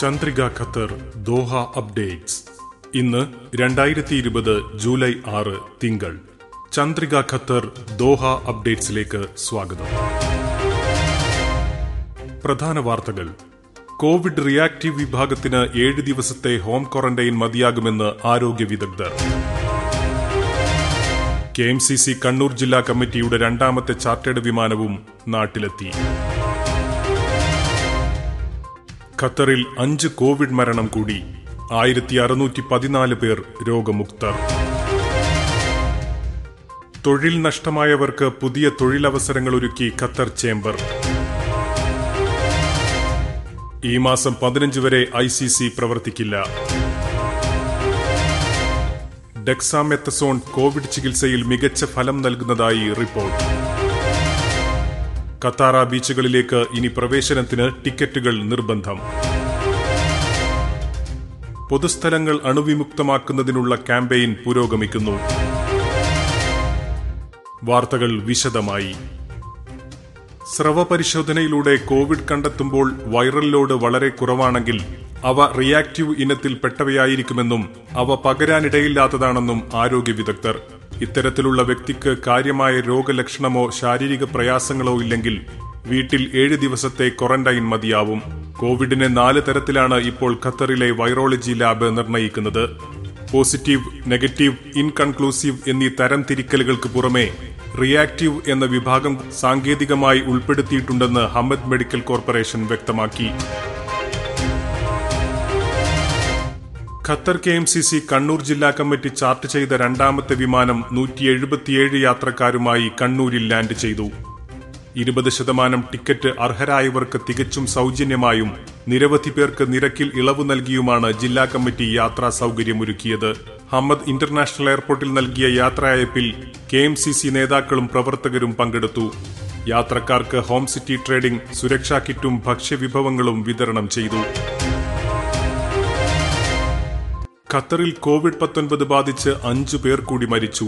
Chandrika Qatar Doha updates. ഇന്ന് രണ്ടായിരത്തി ഇരുപത് ജൂലൈ ആറ് തിങ്കൾ. ചന്ദ്രിക ഖത്തർ ദോഹ അപ്ഡേറ്റ്സിലേക്ക് സ്വാഗതം. പ്രധാന വാർത്തകൾ. കോവിഡ് റിയാക്റ്റീവ് വിഭാഗത്തിന് ഏഴ് ദിവസത്തെ ഹോം ക്വാറന്റൈൻ മതിയാകുമെന്ന് ആരോഗ്യ വിദഗ്ധർ. K M C C Kannur ജില്ലാ കമ്മിറ്റിയുടെ രണ്ടാമത്തെ ചാർട്ടേഡ് വിമാനവും നാട്ടിലെത്തി. ഖത്തറിൽ അഞ്ച് കോവിഡ് മരണം കൂടി. ആയിരത്തി അറുന്നൂറ്റി പതിനാല് പേർ രോഗമുക്തർ. തൊഴിൽ നഷ്ടമായവർക്ക് പുതിയ തൊഴിലവസരങ്ങൾ ഒരുക്കി ഖത്തർ ചേംബർ. ഈ മാസം പതിനഞ്ച് വരെ ഐ സി സി പ്രവർത്തിക്കില്ല. ഡെക്സാമെത്തസോൺ കോവിഡ് ചികിത്സയിൽ മികച്ച ഫലം നൽകുന്നതായി റിപ്പോർട്ട്. കത്താറ ബീച്ചുകളിലേക്ക് ഇനി പ്രവേശനത്തിന് ടിക്കറ്റുകൾ നിർബന്ധം. പൊതുസ്ഥലങ്ങൾ അണുവിമുക്തമാക്കുന്നതിനുള്ള ക്യാമ്പയിൻ പുരോഗമിക്കുന്നു. വാർത്തകൾ വിശദമായി. സ്രവ പരിശോധനയിലൂടെ കോവിഡ് കണ്ടെത്തുമ്പോൾ വൈറൽ ലോഡ് വളരെ കുറവാണെങ്കിൽ അവ റിയാക്റ്റീവ് ഇനത്തിൽ പെട്ടവയായിരിക്കുമെന്നും അവ പകരാനിടയില്ലാത്തതാണെന്നും ആരോഗ്യ വിദഗ്ധർ. ഇത്തരത്തിലുള്ള വ്യക്തിക്ക് കാര്യമായ രോഗലക്ഷണമോ ശാരീരിക പ്രയാസങ്ങളോ ഇല്ലെങ്കിൽ വീട്ടിൽ ഏഴ് ദിവസത്തെ ക്വാറന്റൈൻ മതിയാവും. കോവിഡിനെ നാല് തരത്തിലാണ് ഇപ്പോൾ ഖത്തറിലെ വൈറോളജി ലാബ് നിർണയിക്കുന്നത്. പോസിറ്റീവ് നെഗറ്റീവ് ഇൻകൺക്ലൂസീവ് എന്നീ തരം തിരിക്കലുകൾക്ക് പുറമെ റിയാക്റ്റീവ് എന്ന വിഭാഗം സാങ്കേതികമായി ഉൾപ്പെടുത്തിയിട്ടുണ്ടെന്ന് ഹമ്മദ് മെഡിക്കൽ കോർപ്പറേഷൻ വ്യക്തമാക്കി. Qatar K M C C Kannur ജില്ലാ കമ്മിറ്റി ചാർട്ട് ചെയ്ത രണ്ടാമത്തെ വിമാനം നൂറ്റി എഴുപത്തിയേഴ് യാത്രക്കാരുമായി കണ്ണൂരിൽ ലാൻഡ് ചെയ്തു. ഇരുപത് ശതമാനം ടിക്കറ്റ് അർഹരായവർക്ക് തികച്ചും സൗജന്യമായും നിരവധി പേർക്ക് നിരക്കിൽ ഇളവ് നൽകിയുമാണ് ജില്ലാ കമ്മിറ്റി യാത്രാ സൗകര്യമൊരുക്കിയത്. ഹമ്മദ് ഇന്റർനാഷണൽ എയർപോർട്ടിൽ നൽകിയ യാത്രയപ്പിൽ കെ എം സി സി നേതാക്കളും പ്രവർത്തകരും പങ്കെടുത്തു. യാത്രക്കാർക്ക് ഹോം സിറ്റി ട്രേഡിംഗ് സുരക്ഷാ കിറ്റും ഭക്ഷ്യവിഭവങ്ങളും വിതരണം ചെയ്തു. ഖത്തറിൽ കോവിഡ് പത്തൊൻപത് ബാധിച്ച് അഞ്ചു പേർ കൂടി മരിച്ചു.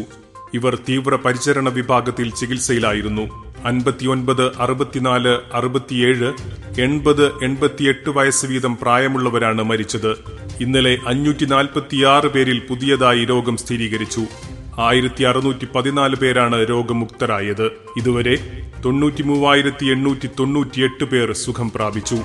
ഇവർ തീവ്ര പരിചരണ വിഭാഗത്തിൽ ചികിത്സയിലായിരുന്നു. അൻപത്തിയൊൻപത് അറുപത്തിനാല് അറുപത്തിയേഴ് എൺപത് എൺപത്തിയെട്ട് വയസ്സ് വീതം പ്രായമുള്ളവരാണ് മരിച്ചത്. ഇന്നലെ അഞ്ഞൂറ്റി നാൽപ്പത്തിയാറ് പേരിൽ പുതിയതായി രോഗം സ്ഥിരീകരിച്ചു. ആയിരത്തി അറുന്നൂറ്റി പതിനാല് പേരാണ് രോഗമുക്തരായത്. ഇതുവരെ തൊണ്ണൂറ്റി മൂവായിരത്തി എണ്ണൂറ്റി തൊണ്ണൂറ്റിയെട്ട് പേർ സുഖം പ്രാപിച്ചു.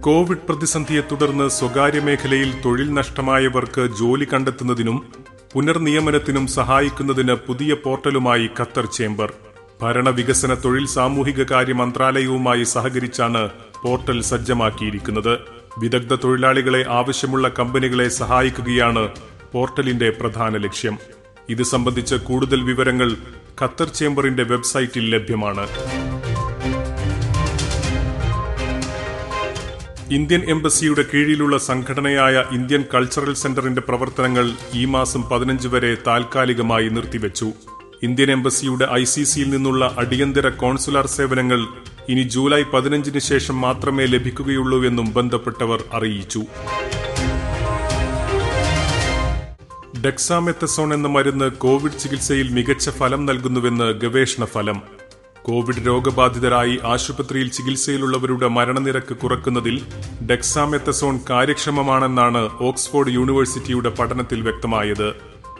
കോവിഡ് പ്രതിസന്ധിയെ തുടർന്ന് സ്വകാര്യ മേഖലയിൽ തൊഴിൽ നഷ്ടമായവർക്ക് ജോലി കണ്ടെത്തുന്നതിനും പുനർനിയമനത്തിനും സഹായിക്കുന്നതിന് പുതിയ പോർട്ടലുമായി ഖത്തർ ചേംബർ. ഭരണവികസന തൊഴിൽ സാമൂഹിക കാര്യ മന്ത്രാലയവുമായി സഹകരിച്ചാണ് പോർട്ടൽ സജ്ജമാക്കിയിരിക്കുന്നത്. വിദഗ്ധ തൊഴിലാളികളെ ആവശ്യമുള്ള കമ്പനികളെ സഹായിക്കുകയാണ് പോർട്ടലിന്റെ പ്രധാന ലക്ഷ്യം. ഇത് സംബന്ധിച്ച് കൂടുതൽ വിവരങ്ങൾ ഖത്തർ ചേംബറിന്റെ വെബ്സൈറ്റിൽ ലഭ്യമാണ്. ഇന്ത്യൻ എംബസിയുടെ കീഴിലുള്ള സംഘടനയായ ഇന്ത്യൻ കൾച്ചറൽ സെന്ററിന്റെ പ്രവർത്തനങ്ങൾ ഈ മാസം പതിനഞ്ച് വരെ താൽക്കാലികമായി നിർത്തിവെച്ചു. ഇന്ത്യൻ എംബസിയുടെ ഐ സി സിയിൽ നിന്നുള്ള അടിയന്തര കോൺസുലാർ സേവനങ്ങൾ ഇനി ജൂലൈ പതിനഞ്ചിന് ശേഷം മാത്രമേ ലഭിക്കുകയുള്ളൂ ലഭിക്കുകയുള്ളൂവെന്നും ബന്ധപ്പെട്ടവർ അറിയിച്ചു. ഡെക്സാമെത്തസോൺ എന്ന മരുന്ന് കോവിഡ് ചികിത്സയിൽ മികച്ച ഫലം നൽകുന്നുവെന്ന് ഗവേഷണ ഫലം കോവിഡ് രോഗബാധിതരായി ആശുപത്രിയിൽ ചികിത്സയിലുള്ളവരുടെ മരണനിരക്ക് കുറക്കുന്നതിൽ ഡെക്സാമെത്തസോൺ കാര്യക്ഷമമാണെന്നാണ് ഓക്സ്ഫോർഡ് യൂണിവേഴ്സിറ്റിയുടെ പഠനത്തിൽ വ്യക്തമായത്.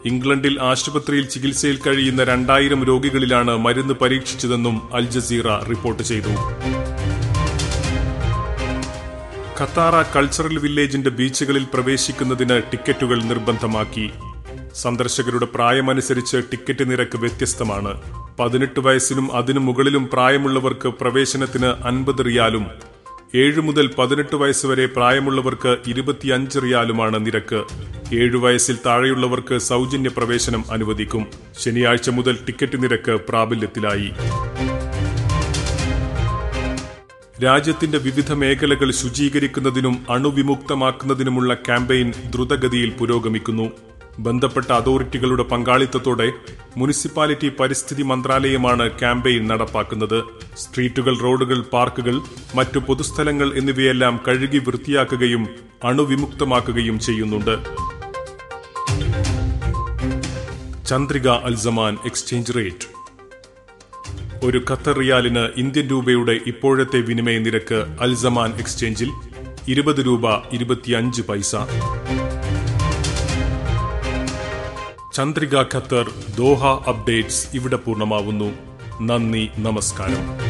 ഇംഗ്ലണ്ടിൽ ആശുപത്രിയിൽ ചികിത്സയിൽ കഴിയുന്ന രണ്ടായിരം രോഗികളിലാണ് മരുന്ന് പരീക്ഷിച്ചതെന്നും അൽ ജസീറ റിപ്പോർട്ട് ചെയ്തു. ഖത്താറ കൾച്ചറൽ വില്ലേജിന്റെ ബീച്ചുകളിൽ പ്രവേശിക്കുന്നതിന് ടിക്കറ്റുകൾ നിർബന്ധമാക്കി. സന്ദർശകരുടെ പ്രായമനുസരിച്ച് ടിക്കറ്റ് നിരക്ക് വ്യത്യസ്തമാണ്. പതിനെട്ട് വയസ്സിനും അതിനു മുകളിലും പ്രായമുള്ളവർക്ക് പ്രവേശനത്തിന് അൻപത് റിയാലും ഏഴ് മുതൽ പതിനെട്ട് വയസ്സ് വരെ പ്രായമുള്ളവർക്ക് ഇരുപത്തിയഞ്ച് റിയാലുമാണ് നിരക്ക്. ഏഴു വയസ്സിൽ താഴെയുള്ളവർക്ക് സൗജന്യ പ്രവേശനം അനുവദിക്കും. ശനിയാഴ്ച മുതൽ ടിക്കറ്റ് നിരക്ക് പ്രാബല്യത്തിലായി. രാജ്യത്തിന്റെ വിവിധ മേഖലകൾ ശുചീകരിക്കുന്നതിനും അണുവിമുക്തമാക്കുന്നതിനുമുള്ള ക്യാമ്പയിൻ ദ്രുതഗതിയിൽ പുരോഗമിക്കുന്നു. ബന്ധപ്പെട്ട അതോറിറ്റികളുടെ പങ്കാളിത്തത്തോടെ മുനിസിപ്പാലിറ്റി പരിസ്ഥിതി മന്ത്രാലയമാണ് ക്യാമ്പയിൻ നടപ്പാക്കുന്നത്. സ്ട്രീറ്റുകൾ റോഡുകൾ പാർക്കുകൾ മറ്റു പൊതുസ്ഥലങ്ങൾ എന്നിവയെല്ലാം കഴുകി വൃത്തിയാക്കുകയും അണുവിമുക്തമാക്കുകയും ചെയ്യുന്നുണ്ട്. Chandrika Al Zaman exchange rate. ഒരു ഖത്തർ റിയാലിന് ഇന്ത്യൻ രൂപയുടെ ഇപ്പോഴത്തെ വിനിമയ നിരക്ക് അൽസമാൻ എക്സ്ചേഞ്ചിൽ ഇരുപത് രൂപ ഇരുപത്തിയഞ്ച് പൈസ. ചന്ദ്രിക ഖത്തർ ദോഹ അപ്ഡേറ്റ്സ് ഇവിടെ പൂർണമാവുന്നു. നന്ദി നമസ്കാരം.